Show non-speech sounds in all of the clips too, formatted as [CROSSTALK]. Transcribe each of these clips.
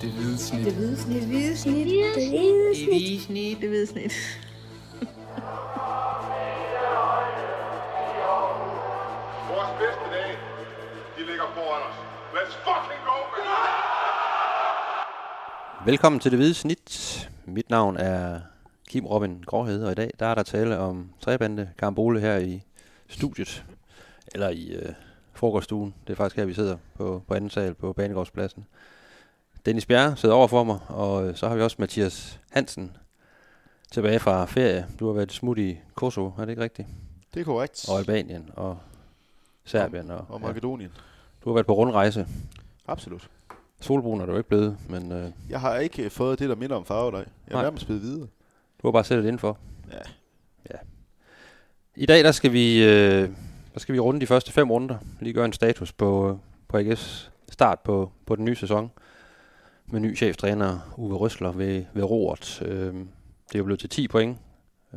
Det hvide snit. Det hvide snit. Det hvide snit. Det hvide Det hvide snit. Det hvide snit. [LAUGHS] Vores bedste dage, de ligger foran os. Let's fucking go, man! Velkommen til Det Hvide Snit. Mit navn er Kim Robin Gråhed, og i dag der er der tale om trebande karambole her i studiet. Eller i øh, frokoststuen. Det er faktisk her, vi sidder på, på anden sal på Banegårdspladsen. Dennis Bjerre sidder over for mig, og øh, så har vi også Mathias Hansen tilbage fra ferie. Du har været smut i Kosovo, er det ikke rigtigt? Det er korrekt. Og Albanien og Serbien. Og, Og ja. Makedonien. Du har været på rundrejse. Absolut. Solbrun er du ikke blevet, men øh, Jeg har ikke fået det, der minder om farvedag. Jeg Nej. er nærmest blevet videre. du har bare sættet indenfor. Ja. Ja. I dag der skal vi øh, der skal vi runde de første fem runder. Lige gøre en status på øh, på AGF's start på på den nye sæson med ny cheftræner Uwe Røsler ved ved roret. Øh, det er jo blevet til 10 point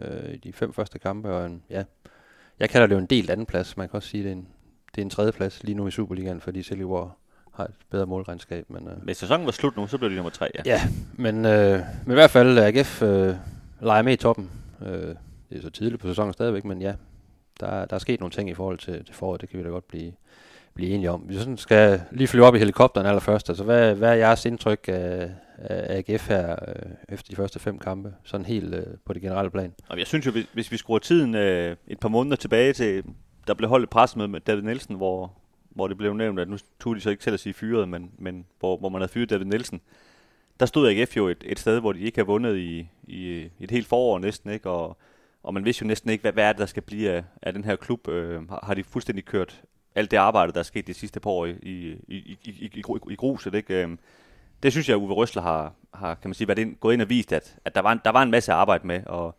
øh, i de fem første kampe og en, ja, jeg kalder det jo en delt anden plads. Man kan også sige det er en det er en tredje plads lige nu i Superligaen, fordi Silkeborg har et bedre målregnskab, men øh, Hvis sæsonen var slut nu, så blev de nummer tre, ja. Ja, men, øh, men i hvert fald AGF øh, leger med i toppen. Øh, det er så tidligt på sæsonen stadigvæk, men ja, der, der er sket nogle ting i forhold til, til foråret, det kan vi da godt blive, blive enige om. Vi sådan skal lige flyve op i helikopteren allerførst. Altså, hvad, hvad er jeres indtryk af, af AGF her øh, efter de første fem kampe? Sådan helt øh, på det generelle plan. Jeg synes jo, hvis, hvis vi skruer tiden øh, et par måneder tilbage til, der blev holdt et pressemøde med David Nielsen, hvor, hvor det blev nævnt, at nu tog de så ikke selv at sige fyret, men, men hvor, hvor man havde fyret David Nielsen. Der stod AGF jo et, et sted, hvor de ikke havde vundet i, i et helt forår næsten, ikke? Og, og man vidste jo næsten ikke, hvad, hvad er det, der skal blive af, af den her klub. Øh, har de fuldstændig kørt alt det arbejde, der er sket de sidste par år i, i, i, i, i, i, gru- i gruset, ikke? Øh, det synes jeg, Uwe Røsler har, har kan man sige, været ind, gået ind og vist, at, at der, var en, der var en masse arbejde med, og,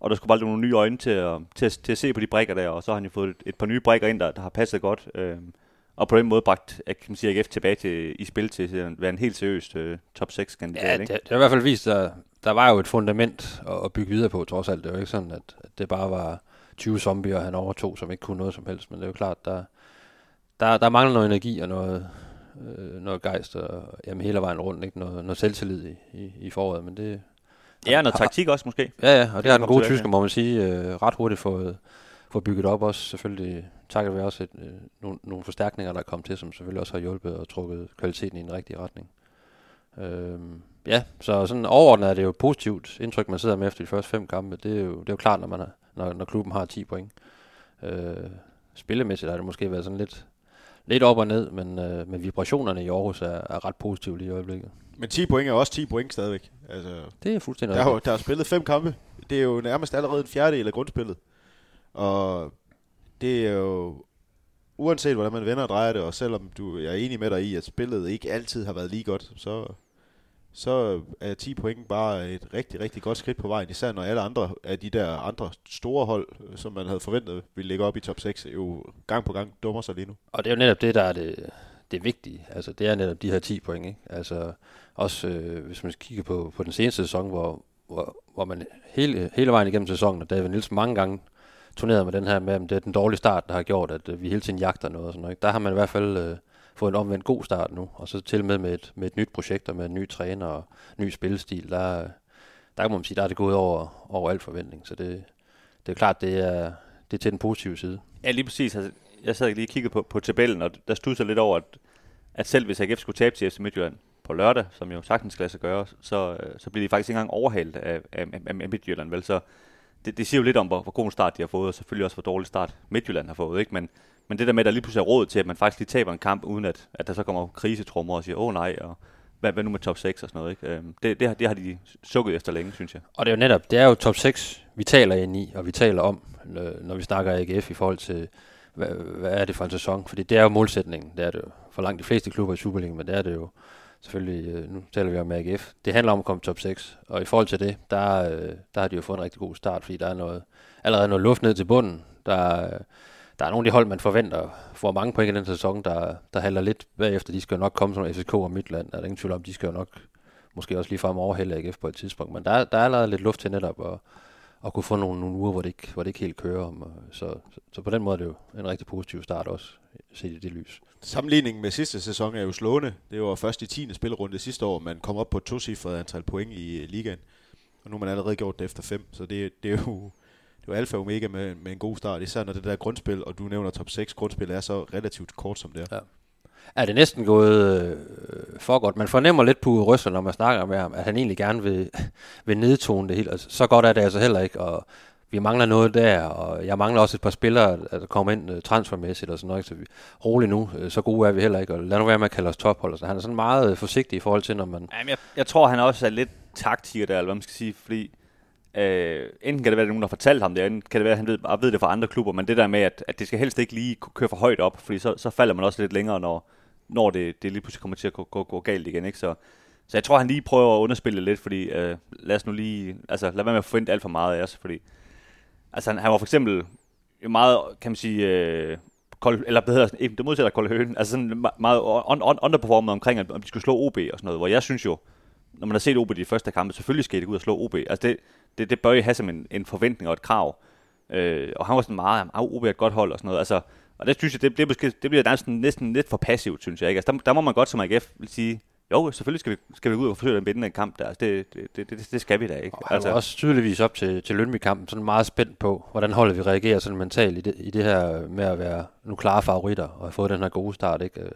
og der skulle bare nogle nye øjne til at, til, til at se på de brækker der, og så har han jo fået et, et par nye brækker ind, der, der har passet godt, øh, og på den måde bragt kan man sige, AGF tilbage til, i spil til at være en helt seriøs øh, top 6-kandidat. Ja, det, det har i hvert fald vist, at der var jo et fundament at, at bygge videre på, trods alt. Det var ikke sådan, at, at det bare var 20 zombier, han overtog, som ikke kunne noget som helst. Men det er jo klart, der, der, der mangler noget energi og noget, øh, noget gejst, og jamen, hele vejen rundt, ikke? Noget, noget selvtillid i, i, i foråret. Men det, Ja, noget taktik også måske. Ja, ja, og det har den gode tysker, må man sige, øh, ret hurtigt fået, fået bygget op også. Selvfølgelig takket være også et, øh, nogle, nogle forstærkninger, der er kommet til, som selvfølgelig også har hjulpet og trukket kvaliteten i en rigtig retning. Øhm, ja, så sådan overordnet er det jo et positivt indtryk, man sidder med efter de første fem kampe. Det er jo, det er jo klart, når, man har, når, når klubben har 10 point. Øh, spillemæssigt har det måske været sådan lidt, lidt op og ned, men, øh, men vibrationerne i Aarhus er, er ret positive lige i øjeblikket. Men 10 point er også 10 point stadigvæk. Altså, Det er fuldstændig der, er der er spillet fem kampe. Det er jo nærmest allerede en fjerdedel af grundspillet. Og det er jo... Uanset hvordan man vender og drejer det, og selvom du jeg er enig med dig i, at spillet ikke altid har været lige godt, så, så er 10 point bare et rigtig, rigtig godt skridt på vejen. Især når alle andre af de der andre store hold, øh, som man havde forventet ville ligge op i top 6, jo gang på gang dummer sig lige nu. Og det er jo netop det, der er det, det vigtige. Altså, det er netop de her 10 point, ikke? Altså, også øh, hvis man kigger på, på den seneste sæson, hvor, hvor, hvor man hele, hele vejen igennem sæsonen, og David Nielsen mange gange turnerede med den her med, at det er den dårlige start, der har gjort, at øh, vi hele tiden jagter noget og sådan noget. Ikke? Der har man i hvert fald øh, fået en omvendt god start nu, og så til med med et, med et nyt projekt og med en ny træner og ny spillestil, der, der må man sige, der er det gået over, over al forventning. Så det, det er klart, det er, det er til den positive side. Ja, lige præcis. Altså, jeg sad lige og kiggede på, på tabellen, og der stod så lidt over, at, at selv hvis AGF skulle tabe til FC Midtjylland på lørdag, som jo sagtens kan lade sig gøre, så, øh, så bliver de faktisk ikke engang overhalet af, af, af, af Midtjylland. Vel? Så det, det siger jo lidt om, hvor, hvor god en start de har fået, og selvfølgelig også, hvor dårlig start Midtjylland har fået. Ikke? Men, men det der med, at der lige pludselig er råd til, at man faktisk lige taber en kamp, uden at, at der så kommer krisetrummer og siger, åh oh, nej, og hvad, hvad nu med top 6 og sådan noget. Ikke? Øhm, det, det, har, det har de sukket efter længe, synes jeg. Og det er jo netop, det er jo top 6, vi taler ind i, og vi taler om, når vi snakker AGF i forhold til, hvad, hvad er det for en sæson? Fordi det er jo målsætningen, det er det jo for langt de fleste klubber i Superligaen, men det er det jo selvfølgelig, øh, nu taler vi om AGF. Det handler om at komme top 6, og i forhold til det, der, øh, der har de jo fået en rigtig god start, fordi der er noget, allerede noget luft ned til bunden. Der, er, der er nogle af de hold, man forventer får mange point i den sæson, der, der halder lidt bagefter. De skal jo nok komme som FCK og Midtland. Der er ingen tvivl om, de skal jo nok måske også lige frem overhælde AGF på et tidspunkt. Men der, der er allerede lidt luft til netop at, at kunne få nogle, nogle uger, hvor det ikke, hvor det ikke helt kører. Om, øh, så, så, så, på den måde er det jo en rigtig positiv start også, set i det lys. Sammenligningen med sidste sæson er jo slående. Det var først i 10. spilrunde sidste år, man kom op på et tocifret antal point i øh, ligaen. Og nu har man allerede gjort det efter fem, så det, det er jo det var alfa og omega med, med en god start, især når det der grundspil, og du nævner top 6 grundspil, er så relativt kort som det er. Ja. Er det næsten gået øh, for godt? Man fornemmer lidt på Røsler, når man snakker med ham, at han egentlig gerne vil, [LAUGHS] vil nedtone det hele. Altså, så godt er det altså heller ikke, og vi mangler noget der, og jeg mangler også et par spillere, der kommer ind uh, transfermæssigt og sådan noget, så vi roligt nu, uh, så gode er vi heller ikke, og lad nu være med at kalde os tophold. Så han er sådan meget uh, forsigtig i forhold til, når man... Jamen, jeg, jeg tror, han også er lidt taktiker der, eller hvad man skal sige, fordi Øh, enten kan det være, at nogen har fortalt ham det, enten kan det være, at han ved, ved det fra andre klubber, men det der med, at, at det skal helst ikke lige køre for højt op, fordi så, så falder man også lidt længere, når, når det, det lige pludselig kommer til at gå, gå, gå galt igen. Ikke? Så, så jeg tror, han lige prøver at underspille lidt, fordi øh, lad os nu lige, altså lad være med at forvente alt for meget af os, fordi altså han, han var for eksempel meget, kan man sige, øh, kold, eller hvad hedder det, det modsætter Kold Høen, altså sådan meget on, on, underperformet omkring, om de skulle slå OB og sådan noget, hvor jeg synes jo, når man har set OB de første kampe, selvfølgelig skal det ud og slå OB. Altså det, det, det bør I have som en, en forventning og et krav. Øh, og han var sådan meget, at OB er et godt hold og sådan noget. Altså, og det synes jeg, det, det, det bliver næsten, næsten lidt for passivt, synes jeg. Ikke? Altså, der, der, må man godt som AGF sige, jo, selvfølgelig skal vi, skal vi ud og forsøge at vinde en kamp der. Altså, det, det, det, det, det skal vi da ikke. Og altså. også tydeligvis op til, til Lønby-kampen, sådan meget spændt på, hvordan holdet vi reagerer sådan mentalt i det, i det her med at være nu klare favoritter og have fået den her gode start. Ikke?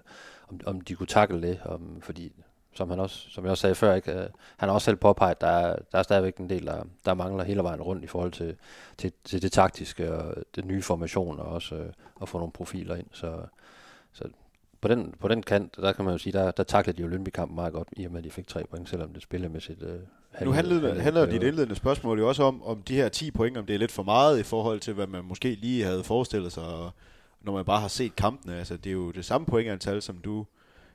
Om, om de kunne takle det, om, fordi som, han også, som jeg også sagde før, ikke? Øh, han har også selv påpeget, at der er, der er stadigvæk en del, der, der mangler hele vejen rundt i forhold til, til, til det taktiske og det nye formation, og også øh, at få nogle profiler ind. Så, så på den, på den kant, der kan man jo sige, der, der taklede de jo Lønby-kampen meget godt, i og med, at de fik tre point, selvom det sit... Øh, nu handlede, handler dit indledende spørgsmål jo også om, om de her 10 point, om det er lidt for meget i forhold til, hvad man måske lige havde forestillet sig, når man bare har set kampene. Altså, det er jo det samme pointantal, som du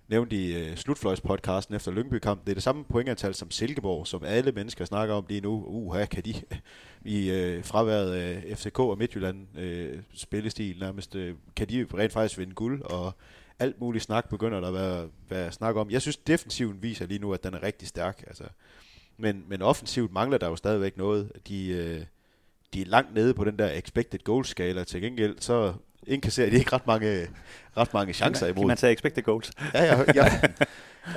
nævnte i øh, slutfløjspodcasten efter Lyngby-kampen. Det er det samme pointantal som Silkeborg, som alle mennesker snakker om lige nu. Uha, kan de [LAUGHS] i øh, fraværet af FCK og Midtjylland øh, spillestil nærmest, øh, kan de rent faktisk vinde guld, og alt muligt snak begynder der at være, være snak om. Jeg synes, defensiven viser lige nu, at den er rigtig stærk. Altså. Men, men offensivt mangler der jo stadigvæk noget. De, øh, de er langt nede på den der expected goal skala. Til gengæld så indkasserer de ikke ret mange, ret mange chancer imod. Kan man tage expected goals? Ja, ja. ja. [LAUGHS]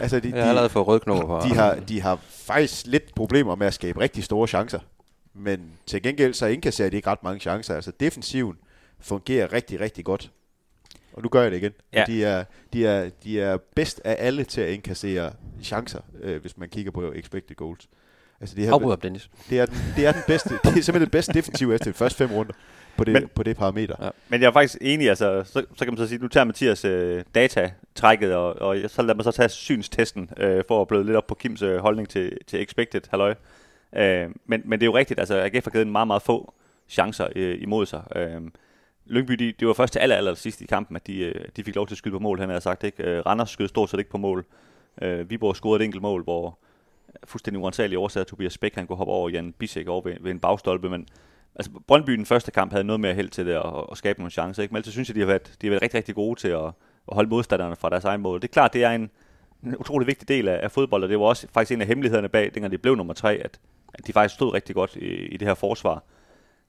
Altså, de, de, jeg har allerede fået rød knop. De har, de har faktisk lidt problemer med at skabe rigtig store chancer. Men til gengæld så indkasserer de ikke ret mange chancer. Altså defensiven fungerer rigtig, rigtig godt. Og nu gør jeg det igen. Ja. De, er, de, er, de er bedst af alle til at indkassere chancer, øh, hvis man kigger på expected goals. Altså, det her, Afbryder, Dennis. Det er, den, det er den bedste, det er simpelthen det bedste defensiv efter de første fem runder på det, men, på det parameter. Ja. Men jeg er faktisk enig, altså, så, så kan man så sige, nu tager Mathias øh, datatrækket, og, og så lader man så tage synstesten, øh, for at blive lidt op på Kims øh, holdning til, til expected, halløj. Øh, men, men det er jo rigtigt, altså AGF har givet en meget, meget få chancer øh, imod sig. Øh, Lyngby, de, det var først til aller, aller sidst i kampen, at de, øh, de fik lov til at skyde på mål, han har sagt. Ikke? Øh, Randers skød stort set ikke på mål. Øh, Viborg scorede et enkelt mål, hvor fuldstændig uansagelig årsag, at Tobias Bæk han kunne hoppe over Jan Bisek over ved, ved en bagstolpe, men altså Brøndby den første kamp havde noget mere held til det at, skabe nogle chancer, ikke? men altid synes jeg, de har været, de har været rigtig, rigtig gode til at, at holde modstanderne fra deres egen mål. Det er klart, det er en, en utrolig vigtig del af, af fodbold, og det var også faktisk en af hemmelighederne bag, dengang de blev nummer tre, at, at de faktisk stod rigtig godt i, i det her forsvar.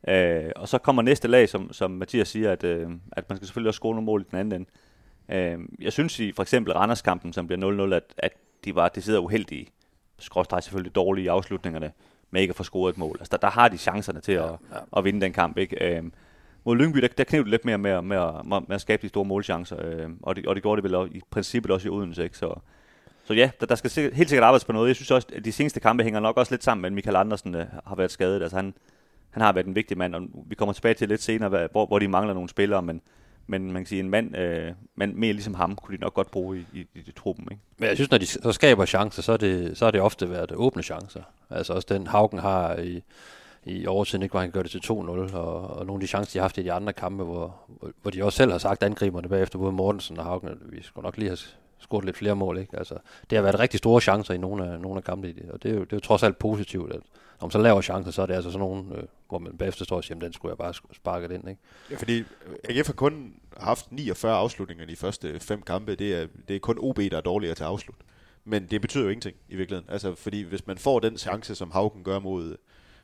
Øh, og så kommer næste lag, som, som Mathias siger, at, øh, at man skal selvfølgelig også score nogle mål i den anden ende. Øh, jeg synes i for eksempel Randerskampen, som bliver 0-0, at, at de var sidder uheldige skråstrej selvfølgelig dårlige i afslutningerne, med ikke at få scoret et mål. Altså, der, der har de chancerne til at, ja, ja. at vinde den kamp. Ikke? Øhm, mod Lyngby, der, der knævde det lidt mere med, med, med, med at skabe de store målchancer, øhm, og, det, og det gjorde det vel også, i princippet også i Odense. Ikke? Så, så ja, der, der skal sikkert, helt sikkert arbejdes på noget. Jeg synes også, at de seneste kampe hænger nok også lidt sammen med, at Michael Andersen øh, har været skadet. Altså, han, han har været en vigtig mand, og vi kommer tilbage til lidt senere, hvor, hvor de mangler nogle spillere, men men man kan sige, en mand, øh, mand mere ligesom ham, kunne de nok godt bruge i, i, i, truppen. Ikke? Men jeg synes, når de så skaber chancer, så er det, så er det ofte været åbne chancer. Altså også den Haugen har i, i overtiden, ikke, hvor han gør det til 2-0, og, og nogle af de chancer, de har haft i de andre kampe, hvor, hvor de også selv har sagt angriberne bagefter, både Mortensen og Haugen, at vi skulle nok lige have scoret lidt flere mål. Ikke? Altså, det har været rigtig store chancer i nogle af, nogle af kampe, og det er, jo, det er jo trods alt positivt, at når man så laver chancen, så er det altså sådan nogle, øh, hvor man bagefter står og siger, den skulle jeg bare sparke ind. Ikke? Ja, fordi øh, AGF har kun haft 49 afslutninger i de første fem kampe. Det er, det er kun OB, der er dårligere til at afslutte. Men det betyder jo ingenting i virkeligheden. Altså, fordi hvis man får den chance, som Haugen gør mod,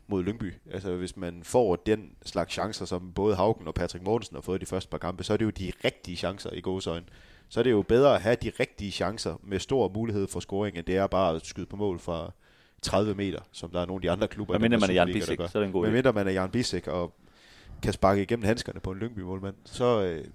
mod Lyngby. Altså hvis man får den slags chancer, som både Haugen og Patrick Mortensen har fået de første par kampe, så er det jo de rigtige chancer i gåsøjne. Så er det jo bedre at have de rigtige chancer med stor mulighed for scoring, end det er bare at skyde på mål fra 30 meter, som der er nogle af de andre klubber. Hvad mindre man er Jan Bissek, så er det en god Men idé. mindre man er Jan Bissek og kan sparke igennem handskerne på en Lyngby-målmand, så, øh,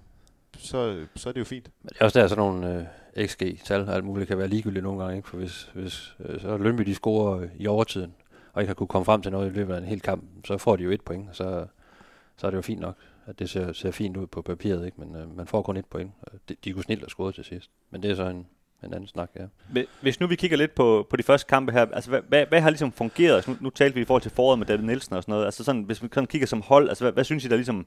så, så er det jo fint. Men det er også der, sådan nogle øh, XG-tal alt muligt kan være ligegyldigt nogle gange, ikke? for hvis, hvis øh, så Lønby de scorer øh, i overtiden, og ikke har kunne komme frem til noget i løbet af en hel kamp, så får de jo et point, og så, så er det jo fint nok, at det ser, ser fint ud på papiret, ikke? men øh, man får kun et point. De, de kunne snilt have scoret til sidst, men det er så en, en anden snak, ja. Hvi- Hvis nu vi kigger lidt på, på de første kampe her, altså hvad, hvad, hvad har ligesom fungeret? Altså, nu, nu talte vi i forhold til foråret med David Nielsen og sådan noget. Altså sådan, hvis vi sådan kigger som hold, altså hvad, hvad synes I der ligesom,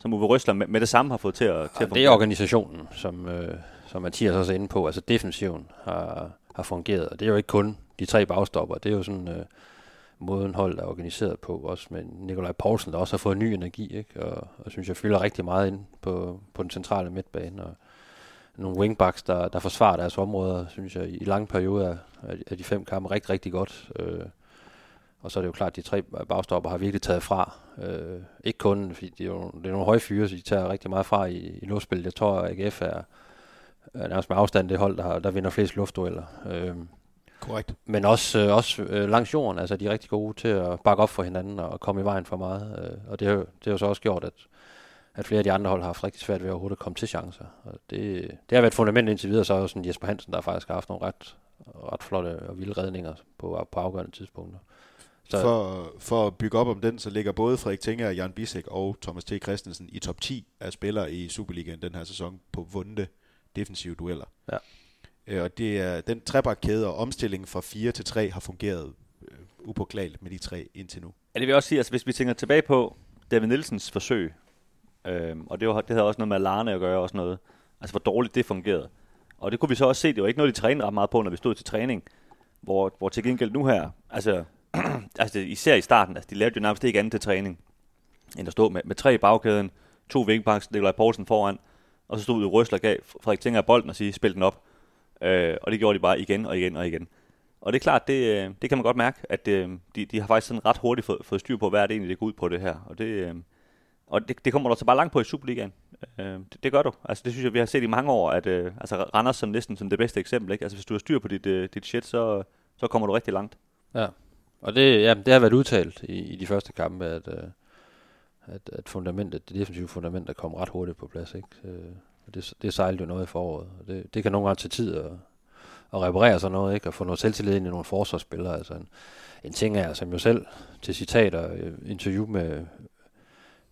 som Uwe Røsler med, med det samme har fået til at, til at Og det fungere? er organisationen, som, øh, som Mathias også er inde på. Altså defensiven har, har fungeret, og det er jo ikke kun de tre bagstopper. Det er jo sådan øh, måden hold er organiseret på, også med Nikolaj Poulsen, der også har fået ny energi, ikke? Og, og synes jeg fylder rigtig meget ind på, på den centrale midtbane. Og nogle wingbacks, der, der forsvarer deres områder, synes jeg, i lange perioder af, de fem kampe rigtig, rigtig godt. Øh, og så er det jo klart, at de tre bagstopper har virkelig taget fra. Øh, ikke kun, fordi det er, jo, det er nogle høje fyre, så de tager rigtig meget fra i, i luftspillet. Jeg tror, at AGF er, er nærmest med afstand det hold, der, der vinder flest luftdueller. Øh, Korrekt. men også, øh, også øh, langs jorden, altså de er rigtig gode til at bakke op for hinanden og komme i vejen for meget. Øh, og det har, det har jo så også gjort, at, at flere af de andre hold har haft rigtig svært ved overhovedet at komme til chancer. Og det, det har været et fundament indtil videre, så er sådan Jesper Hansen, der faktisk har haft nogle ret, ret flotte og vilde redninger på, på afgørende tidspunkter. Så, For, for at bygge op om den, så ligger både Frederik Tinger, Jan Bissek og Thomas T. Christensen i top 10 af spillere i Superligaen den her sæson på vundne defensive dueller. Ja. Øh, Og det er den trebakkæde og omstillingen fra 4 til 3 har fungeret øh, upåklageligt med de tre indtil nu. Ja, det vil jeg også sige, altså hvis vi tænker tilbage på David Nielsens forsøg, øhm, og det, var, det havde også noget med Larne at gøre også noget, altså hvor dårligt det fungerede. Og det kunne vi så også se, det var ikke noget, de trænede ret meget på, når vi stod til træning, hvor, hvor til gengæld nu her, altså, [CLEARS THROAT] altså især i starten, altså de lavede jo nærmest ikke andet til træning, end at stå med, med tre i bagkæden, to vingbacks, Nikolaj Poulsen foran, og så stod ud Røsler gav Frederik Tinger af bolden og sige, spil den op. Øh, og det gjorde de bare igen og igen og igen. Og det er klart, det, øh, det kan man godt mærke, at øh, de, de har faktisk sådan ret hurtigt fået, fået styr på, hvad er det egentlig, det går ud på det her. Og det, øh, og det, det kommer du så bare langt på i Superligaen. Øh, det, det gør du. Altså det synes jeg, vi har set i mange år, at øh, altså Randers som næsten som det bedste eksempel. Ikke? Altså hvis du har styr på dit, øh, dit shit, så, så kommer du rigtig langt. Ja, og det, ja, det har været udtalt i, i de første kampe, at, øh, at, at fundamentet, det defensive fundament er kommet ret hurtigt på plads. Ikke? Øh, og det, det sejlede jo noget i foråret. Og det, det kan nogle gange tage tid at, at reparere sådan noget, ikke? og få noget selvtillid ind i nogle forsvarsspillere. Altså en, en ting er, som jo selv til citater, øh, interview med,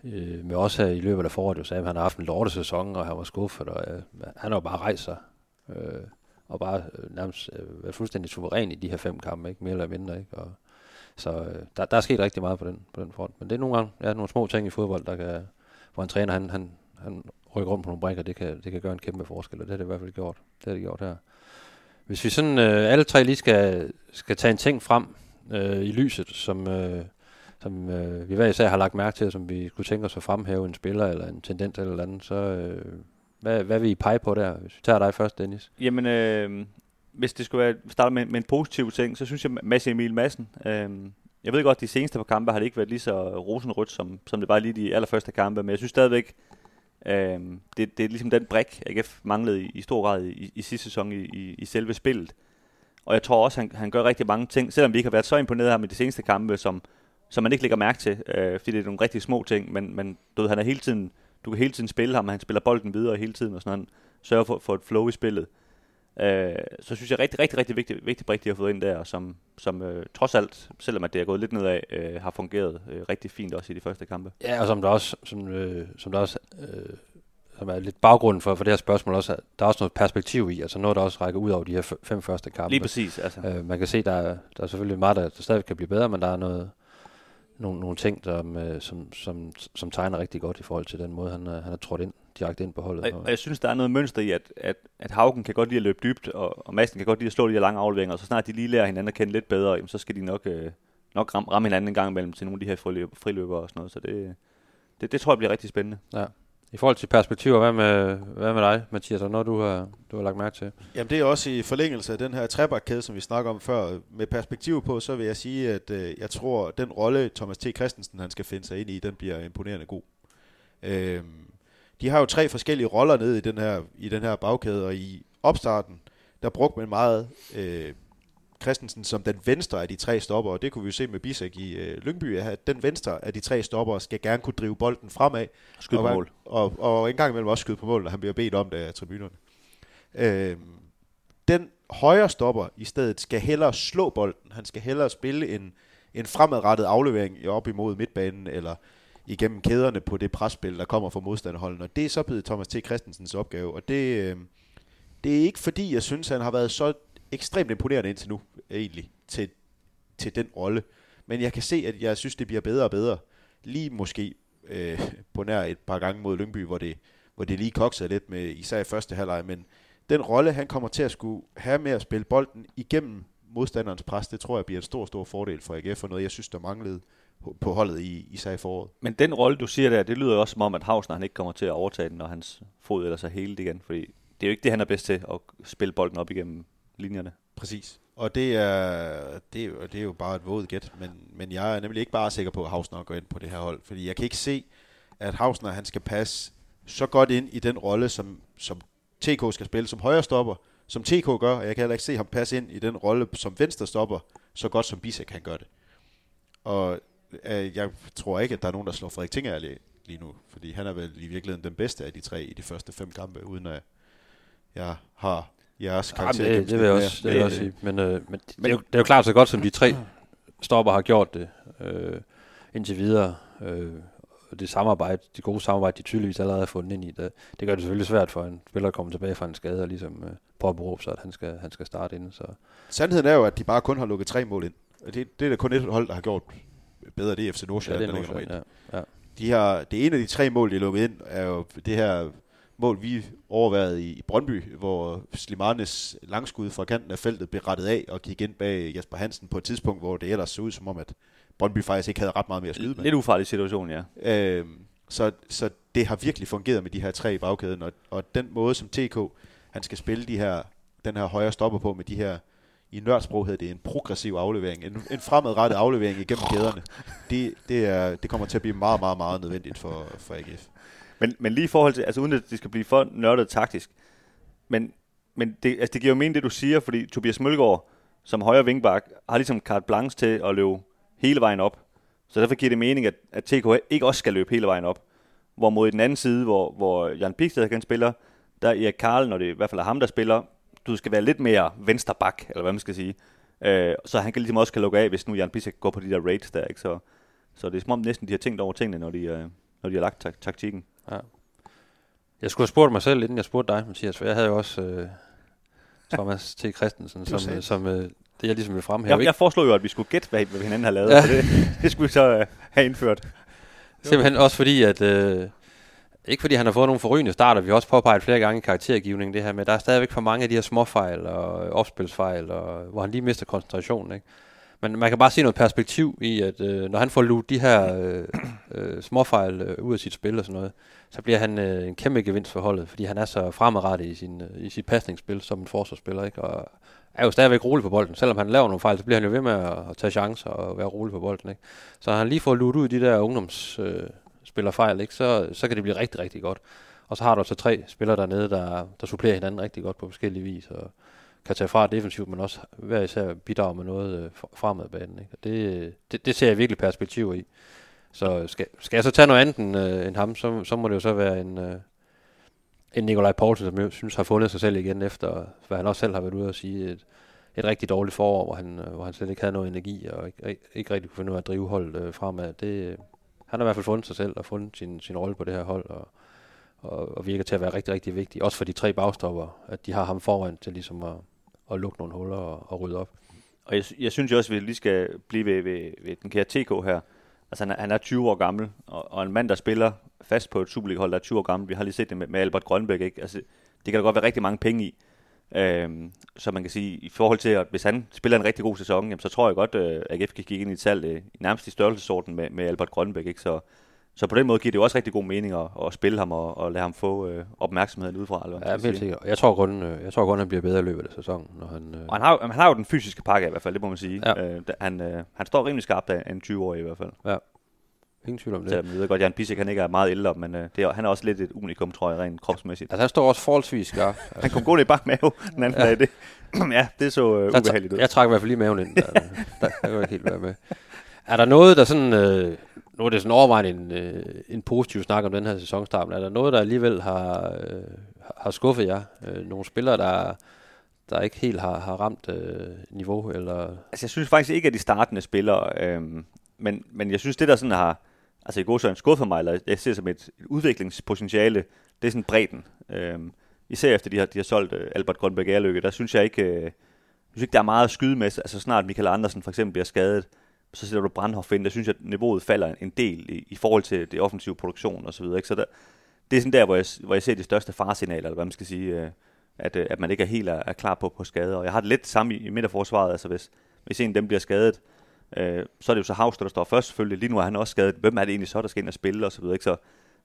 øh, men også her i løbet af foråret, jo sagde, at han har haft en lortesæson, og han var skuffet, og øh, han har jo bare rejst sig. Øh, og bare øh, nærmest øh, været fuldstændig suveræn i de her fem kampe, ikke? mere eller mindre. Ikke? Og, så øh, der, der er sket rigtig meget på den, på den front. Men det er nogle gange ja, nogle små ting i fodbold, der kan, hvor en træner han, han, han rykker rundt på nogle brækker, det kan, det kan gøre en kæmpe forskel, og det har det i hvert fald gjort. Det har det gjort her. Hvis vi sådan øh, alle tre lige skal, skal tage en ting frem øh, i lyset, som, øh, som øh, vi hver især har lagt mærke til, som vi kunne tænke os at fremhæve en spiller eller en tendens eller andet, så øh, hvad, hvad vil I pege på der? Hvis vi tager dig først, Dennis. Jamen, øh, hvis det skulle være, starte med, med en positiv ting, så synes jeg, Mads Emil Madsen, øh, jeg ved godt, at de seneste par kampe har det ikke været lige så rosenrødt, som, som det var lige de allerførste kampe, men jeg synes stadigvæk, øh, det, det er ligesom den brik, AGF manglede i, i stor grad i, i sidste sæson i, i, i selve spillet. Og jeg tror også, han, han gør rigtig mange ting, selvom vi ikke har været så imponeret her med de seneste kampe, som, som man ikke lægger mærke til, øh, fordi det er nogle rigtig små ting, men, men du ved, han er hele tiden, du kan hele tiden spille ham, og han spiller bolden videre hele tiden, og sådan han sørger for, for et flow i spillet. Øh, så synes jeg rigtig, rigtig, rigtig vigtigt, vigtigt brik, de har fået ind der, som, som øh, trods alt, selvom at det er gået lidt nedad, øh, har fungeret øh, rigtig fint også i de første kampe. Ja, og som der også, som, øh, som der også øh, som er lidt baggrunden for, for det her spørgsmål også, er, der er også noget perspektiv i, altså noget, der også rækker ud over de her fem første kampe. Lige præcis, altså. Øh, man kan se, der er, der er selvfølgelig meget, der, der stadig kan blive bedre, men der er noget, nogle, nogle ting, som, øh, som, som, som tegner rigtig godt i forhold til den måde, han, han er trådt ind, direkte ind på holdet. Og, og jeg synes, der er noget mønster i, at, at, at Haugen kan godt lide at løbe dybt, og, og Madsen kan godt lide at slå de her lange afleveringer, og så snart de lige lærer hinanden at kende lidt bedre, jamen, så skal de nok, øh, nok ramme, ramme hinanden en gang imellem til nogle af de her friløb, friløbere og sådan noget. Så det, det, det tror jeg bliver rigtig spændende. Ja. I forhold til perspektiver, hvad med, hvad med dig, Mathias, og når du har, du har lagt mærke til? Jamen det er også i forlængelse af den her trebakkæde, som vi snakker om før. Med perspektiv på, så vil jeg sige, at øh, jeg tror, at den rolle, Thomas T. Christensen han skal finde sig ind i, den bliver imponerende god. Øh, de har jo tre forskellige roller nede i den her, i den her bagkæde, og i opstarten, der brugte man meget øh, Christensen som den venstre af de tre stopper, og det kunne vi jo se med Bisek i øh, Lyngby, at den venstre af de tre stopper skal gerne kunne drive bolden fremad. Skyde på og, mål. Og, og, og en gang imellem også skyde på mål, når han bliver bedt om det af tribunerne. Øh, den højre stopper i stedet skal hellere slå bolden. Han skal hellere spille en, en fremadrettet aflevering op imod midtbanen, eller igennem kæderne på det presspil, der kommer fra modstanderholden. Og det er så blevet Thomas T. Christensens opgave. Og det, øh, det er ikke fordi, jeg synes, han har været så ekstremt imponerende indtil nu, egentlig, til, til den rolle. Men jeg kan se, at jeg synes, det bliver bedre og bedre. Lige måske øh, på nær et par gange mod Lyngby, hvor det, hvor det lige kokser lidt med især i første halvleg. Men den rolle, han kommer til at skulle have med at spille bolden igennem modstanderens pres, det tror jeg bliver en stor, stor fordel for AGF, og noget, jeg synes, der manglede på- holdet i, især i foråret. Men den rolle, du siger der, det lyder jo også som om, at Havsner han ikke kommer til at overtage den, når hans fod eller så hele igen. Fordi det er jo ikke det, han er bedst til, at spille bolden op igennem linjerne. Præcis. Og det er, det er, jo, det er jo bare et våget gæt, men, men jeg er nemlig ikke bare sikker på, at Hausner går ind på det her hold, fordi jeg kan ikke se, at Hausner han skal passe så godt ind i den rolle, som, som TK skal spille som højre stopper, som TK gør, og jeg kan heller ikke se ham passe ind i den rolle som venstre stopper, så godt som Bisek kan gøre det. Og øh, jeg tror ikke, at der er nogen, der slår Frederik Tinger lige, lige nu, fordi han er vel i virkeligheden den bedste af de tre i de første fem kampe, uden at jeg har jeres Jamen, karakter. det, det vil jeg også, det vil jeg også sige. Men, øh, men, det, er jo, det er jo klart så godt, som de tre stopper har gjort det øh, indtil videre. Øh, det samarbejde, det gode samarbejde, de tydeligvis allerede har fundet ind i, det, det gør det selvfølgelig svært for en spiller at komme tilbage fra en skade og ligesom øh, påberåbe sig, at han skal, han skal starte inden. Så Sandheden er jo, at de bare kun har lukket tre mål ind. Det, det er der kun et hold, der har gjort bedre. Det er FC ja, Nordsjælland, det der er Nordsjælland, ja. ja. De har, det ene af de tre mål, de er lukket ind, er jo det her mål, vi overvejede i, i Brøndby, hvor Slimanes langskud fra kanten af feltet blev rettet af og gik ind bag Jesper Hansen på et tidspunkt, hvor det ellers så ud som om, at Brøndby faktisk ikke havde ret meget mere at skyde med. Lidt ufarlig situation, ja. Øhm, så, så det har virkelig fungeret med de her tre i bagkæden, og, og den måde, som TK han skal spille de her, den her højre stopper på med de her, i nørdsprog hedder det en progressiv aflevering, en, en fremadrettet aflevering igennem kæderne. Det, det, er, det kommer til at blive meget, meget, meget nødvendigt for, for AGF. Men, men lige i forhold til, altså uden at det skal blive for nørdet taktisk, men, men det, altså det giver jo mening, det du siger, fordi Tobias Mølgaard, som højre vingbak, har ligesom carte blanche til at løbe hele vejen op. Så derfor giver det mening, at, at TK ikke også skal løbe hele vejen op. Hvorimod i den anden side, hvor, hvor Jan Pigstad kan spille, der er Erik Karl, når det i hvert fald er ham, der spiller, du skal være lidt mere venstre bak, eller hvad man skal sige. Øh, så han kan ligesom også kan lukke af, hvis nu Jan Pigstad går på de der raids der, ikke? Så, så det er som om næsten, de har tænkt over tingene, når de, øh, når de har lagt tak- taktikken. Ja. Jeg skulle have spurgt mig selv, inden jeg spurgte dig, Mathias, for jeg havde jo også øh, Thomas T. Christensen, som, øh, som øh, det jeg ligesom vil fremhæve. Jeg, ikke? jeg foreslog jo, at vi skulle gætte, hvad, hvad hinanden har lavet. Ja. Ja. Det, [LAUGHS] det skulle vi så øh, have indført. Simpelthen også fordi, at... Øh, ikke fordi han har fået nogle forrygende starter, vi har også påpeget flere gange i karaktergivningen det her med, der er stadigvæk for mange af de her småfejl og øh, opspilsfejl, og, hvor han lige mister koncentrationen. Ikke? Men man kan bare se noget perspektiv i, at øh, når han får luet de her øh, øh, småfejl øh, ud af sit spil og sådan noget, så bliver han øh, en kæmpe gevinst for holdet, fordi han er så fremadrettet i, sin, øh, i sit pasningsspil som en forsvarsspiller, ikke? og er jo stadigvæk rolig på bolden. Selvom han laver nogle fejl, så bliver han jo ved med at, at tage chancer og være rolig på bolden. Ikke? Så når han lige får luet ud de der ungdoms... Øh, spiller fejl, ikke? Så, så kan det blive rigtig, rigtig godt. Og så har du så tre spillere dernede, der, der supplerer hinanden rigtig godt på forskellige vis, og kan tage fra defensivt, men også hver især bidrage med noget øh, fremad banen. Ikke? Og det, øh, det, det ser jeg virkelig perspektiver i. Så skal, skal jeg så tage noget andet end, øh, end ham, så, så må det jo så være en, øh, en Nikolaj Poulsen, som jeg synes har fundet sig selv igen efter, hvad han også selv har været ude og sige, et, et rigtig dårligt forår, hvor han, øh, hvor han slet ikke havde noget energi, og ikke, ikke rigtig kunne finde ud af at drive holdet øh, fremad. Det, øh, han har i hvert fald fundet sig selv og fundet sin, sin rolle på det her hold, og, og, og virker til at være rigtig, rigtig vigtig. Også for de tre bagstopper, at de har ham foran til ligesom at, at lukke nogle huller og, og rydde op. Og jeg, jeg synes jo også, at vi lige skal blive ved, ved, ved den kære TK her. Altså han er, han er 20 år gammel, og, og en mand, der spiller fast på et Superliga-hold, der er 20 år gammel. Vi har lige set det med, med Albert Grønbæk, ikke? Altså, det kan der godt være rigtig mange penge i. Øhm, så man kan sige, i forhold til, at hvis han spiller en rigtig god sæson, jamen, så tror jeg godt, øh, at AGF kan kigge ind i et salg øh, nærmest i størrelsesorden med, med Albert Grønbæk. Ikke? Så, så på den måde giver det jo også rigtig god mening at, at spille ham og, og lade ham få øh, opmærksomheden udefra. Eller hvad Ja, helt sikkert. Jeg tror kun, øh, jeg tror kun, han bliver bedre i løbet af sæsonen, når han... Øh, Og han har, han har jo den fysiske pakke i hvert fald, det må man sige. Ja. Øh, han, øh, han står rimelig skarpt af en 20-årig i hvert fald. ingen tvivl om det. Selvom jeg ved godt, at Jan Pisek han ikke er meget ældre, men øh, det er, han er også lidt et unikum, tror jeg, rent kropsmæssigt. Altså, han står også forholdsvis skarp. Altså, Han kom gå i bare mave den anden Ja. ja. dag. Det, ja, det så øh, Der ubehageligt ud. Jeg trak i hvert fald lige maven ind. Der, der, der kan jeg ikke helt være med. Er der noget, der sådan... Øh, nu er det sådan overvejende en, øh, en positiv snak om den her sæsonstart, men er der noget, der alligevel har, øh, har skuffet jer? Øh, nogle spillere, der, der ikke helt har, har ramt øh, niveau, eller... Altså, jeg synes faktisk ikke, at de startende spillere, øh, men, men jeg synes, det der sådan har, altså i god søren skuffet mig, eller jeg ser som et, et udviklingspotentiale, det er sådan bredden. Øh, især efter de har, de har solgt øh, Albert Grønberg Erløkke, der synes jeg ikke, øh, synes ikke, der er meget at skyde med. Altså snart Michael Andersen for eksempel bliver skadet, så sætter du Brandhoff ind, der synes jeg, at niveauet falder en del i, i forhold til det offensive produktion og så videre. Ikke? Så der, det er sådan der, hvor jeg, hvor jeg ser de største faresignaler, eller hvad man skal sige, øh, at, øh, at man ikke er helt er, er klar på, på skade. Og jeg har det lidt samme i, i midterforsvaret, altså hvis, hvis en af dem bliver skadet, øh, så er det jo så Havster, der står først selvfølgelig. Lige nu er han også skadet. Hvem er det egentlig så, der skal ind og spille og så videre, ikke? Så,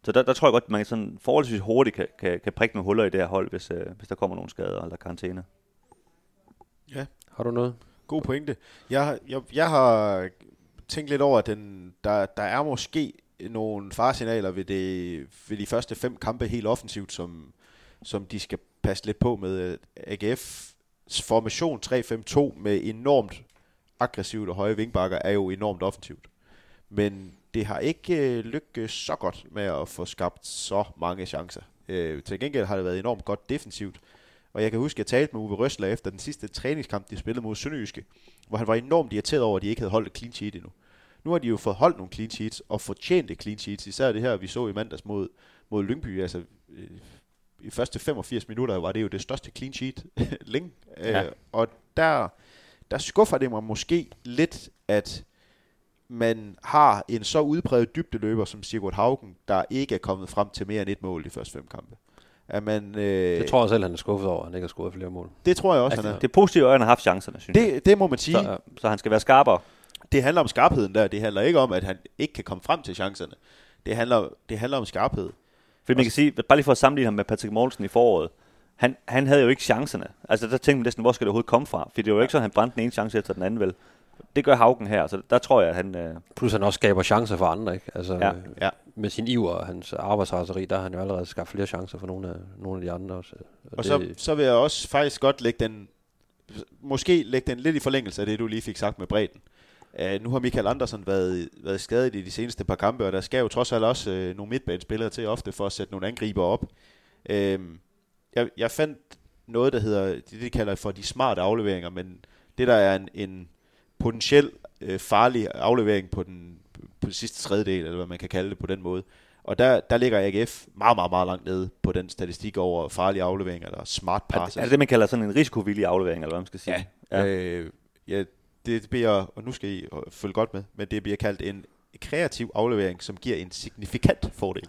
så der, der tror jeg godt, at man sådan forholdsvis hurtigt kan, kan, kan prikke nogle huller i det her hold, hvis, øh, hvis der kommer nogle skader eller karantæne. Har du noget? God pointe. Jeg, jeg, jeg har tænkt lidt over, at den, der, der er måske nogle faresignaler ved, det, ved de første fem kampe helt offensivt, som, som de skal passe lidt på med. AGF's formation 3-5-2 med enormt aggressivt og høje vingbakker er jo enormt offensivt. Men det har ikke øh, lykkes så godt med at få skabt så mange chancer. Øh, til gengæld har det været enormt godt defensivt. Og jeg kan huske, at jeg talte med Uwe Røsler efter den sidste træningskamp, de spillede mod Sønderjyske, hvor han var enormt irriteret over, at de ikke havde holdt et clean sheet endnu. Nu har de jo fået holdt nogle clean sheets, og fortjent clean sheets, især det her, vi så i mandags mod, mod Lyngby. Altså, øh, i første 85 minutter var det jo det største clean sheet [LAUGHS] længe. Ja. Øh, og der, der skuffer det mig måske lidt, at man har en så udpræget dybdeløber som Sigurd Haugen, der ikke er kommet frem til mere end et mål de første fem kampe. At man, øh, Det tror jeg selv, han er skuffet over, at han ikke har scoret flere mål. det tror jeg også, Altså, han er. det er positivt, at han har haft chancerne, synes jeg. Det, det må man sige. Så, så han skal være skarpere. Det handler om skarpheden der. Det handler ikke om, at han ikke kan komme frem til chancerne. Det handler, det handler om skarphed. Fordi man kan sige, bare lige for at sammenligne ham med Patrick Mogensen i foråret, han, han havde jo ikke chancerne. Altså der tænkte man næsten, hvor skal det overhovedet komme fra? For det var jo ikke sådan, at han brændte den ene chance efter den anden vel. Det gør Haugen her, så der tror jeg, at han... Øh, Plus han også skaber chancer for andre, ikke? Altså, Ja. ja. Ja. med sin iver og hans arbejdsraseri, der har han jo allerede skabt flere chancer for nogle af, nogle af de andre også. Og så, så vil jeg også faktisk godt lægge den, måske lægge den lidt i forlængelse af det, du lige fik sagt med bredden. Uh, nu har Michael Andersen været, været skadet i de seneste par kampe, og der skal jo trods alt også uh, nogle midtbanespillere til ofte for at sætte nogle angriber op. Uh, jeg, jeg fandt noget, der hedder, det de kalder for de smarte afleveringer, men det der er en, en potentiel uh, farlig aflevering på den, på den sidste tredjedel, eller hvad man kan kalde det på den måde. Og der, der ligger AGF meget, meget, meget langt nede på den statistik over farlige afleveringer, eller smart passes. er det det, man kalder sådan en risikovillig aflevering, eller hvad man skal sige? Ja. Ja. Øh, ja, det bliver, og nu skal I øh, følge godt med, men det bliver kaldt en kreativ aflevering, som giver en signifikant fordel.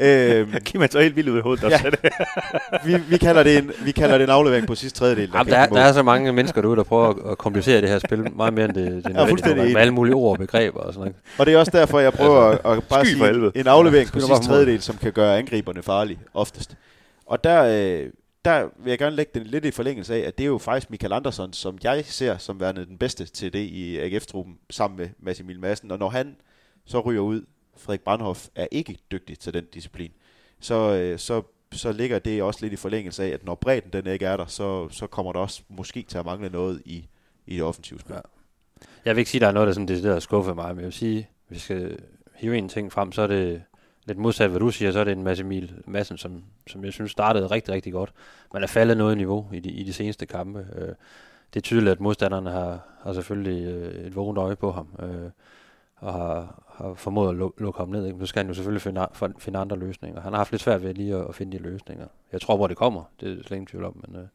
øhm, [LAUGHS] Giv mig så helt vildt ud i hovedet. Ja. Ja. Det. [LAUGHS] vi, vi, kalder det en, vi kalder det en aflevering på sidste tredjedel. Jamen, der, er, der er så mange mennesker derude, der prøver at, at komplicere det her spil meget mere, end det, det er nødvendigt, fuldstændig med, alle mulige ord og begreber og sådan noget. Og det er også derfor, jeg prøver at, at bare helvede. sige en aflevering på Skyder bare sidste tredjedel, som kan gøre angriberne farlige, oftest. Og der, øh, der vil jeg gerne lægge den lidt i forlængelse af, at det er jo faktisk Michael Andersson, som jeg ser som værende den bedste til det i AGF-truppen, sammen med Mads Emil Madsen. Og når han så ryger ud, Frederik Brandhoff er ikke dygtig til den disciplin, så, øh, så, så ligger det også lidt i forlængelse af, at når bredden den ikke er der, så, så kommer der også måske til at mangle noget i, i det offensive spil. Ja. Jeg vil ikke sige, at der er noget, der sådan decideret skuffer mig, men jeg vil sige, hvis vi skal hive en ting frem, så er det lidt modsat, hvad du siger, så er det en masse mil Madsen, som, som jeg synes startede rigtig, rigtig godt. Man er faldet noget i niveau i de, i de seneste kampe. Øh, det er tydeligt, at modstanderne har, har selvfølgelig øh, et vågent øje på ham, øh, og har, har formået at lu- lukke ham ned. Ikke? Nu skal han jo selvfølgelig finde, finde andre løsninger. Han har haft lidt svært ved lige at, at finde de løsninger. Jeg tror, hvor det kommer, det er slet ingen tvivl om, men øh, jeg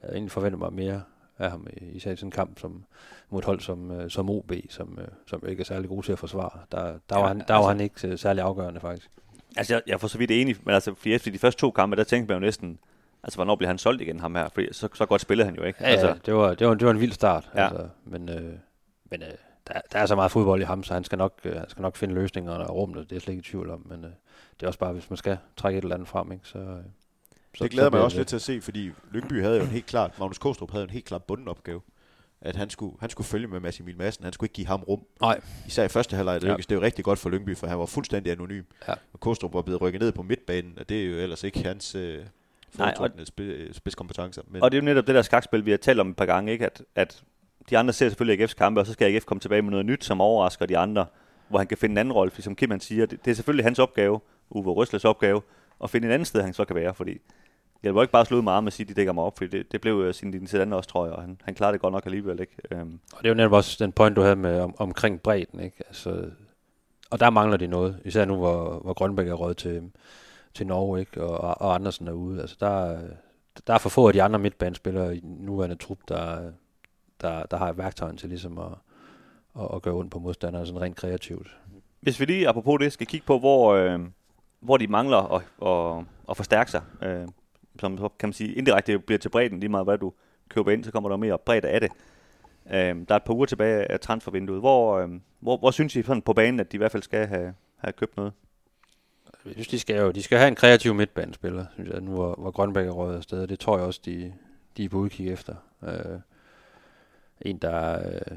havde egentlig forventet mig mere af ham, i- især i sådan en kamp som, mod et hold som, øh, som OB, som, øh, som ikke er særlig god til at forsvare. Der, der, ja, Ja, var, han, der altså- var han ikke øh, særlig afgørende, faktisk. Altså, jeg, jeg er for så vidt enig, men altså, fordi efter de første to kampe, der tænkte man jo næsten, altså, hvornår bliver han solgt igen, ham her? Fordi så, så godt spillede han jo ikke. Ja, altså, altså, det, var, det, var, det var en vild start. Ja. Altså, men øh, men øh, der, der er så meget fodbold i ham, så han skal nok, øh, han skal nok finde løsninger og rummet, det er jeg slet ikke i tvivl om. Men øh, det er også bare, hvis man skal trække et eller andet frem, ikke, så, øh, så... Det glæder så mig også lidt til at se, fordi Lyngby havde jo en helt klart, Magnus Kostrup havde en helt klart bunden opgave. At han skulle, han skulle følge med Mads Emil Madsen, han skulle ikke give ham rum. Nej, Især i første halvleg, det, Ja. det er jo rigtig godt for Lyngby, for han var fuldstændig anonym. Ja. Og Kostrup var blevet rykket ned på midtbanen, og det er jo ellers ikke hans øh, Nej, og- spidskompetencer. Men Og det er jo netop det der skakspil, vi har talt om et par gange, ikke? At, at de andre ser selvfølgelig AGF's kampe, og så skal AGF komme tilbage med noget nyt, som overrasker de andre, hvor han kan finde en anden rolle. Som Kim han siger, det, det er selvfølgelig hans opgave, Uwe Røsles opgave, at finde en anden sted, han så kan være, fordi jeg vil ikke bare slå ud med armen og sige, at de dækker mig op, for det, det blev jo sin din Zidane også, tror jeg, og han, han klarede det godt nok alligevel, ikke? Um. Og det er jo netop også den point, du havde med om, omkring bredden. Ikke? Altså, og der mangler de noget. Især nu, hvor, hvor Grønbæk er røget til, til Norge, ikke? Og, og Andersen er ude. Altså, der, der er for få af de andre midtbanespillere i nuværende trup, der, der, der har værktøjen til ligesom at, at, at gøre ondt på modstanderne, sådan rent kreativt. Hvis vi lige, apropos det, skal kigge på, hvor, øh, hvor de mangler at, at, at forstærke sig, øh, som så kan man sige indirekte bliver til bredden, lige meget hvad du køber ind, så kommer der mere bredde af det. Øh, der er et par uger tilbage af transfervinduet. Hvor, øh, hvor, hvor synes I sådan på banen, at de i hvert fald skal have, have købt noget? Jeg synes, de skal jo de skal have en kreativ midtbanespiller, synes jeg, nu hvor, hvor Grønbæk er røget afsted. Det tror jeg også, de, de er på udkig efter. Øh, en, der, øh,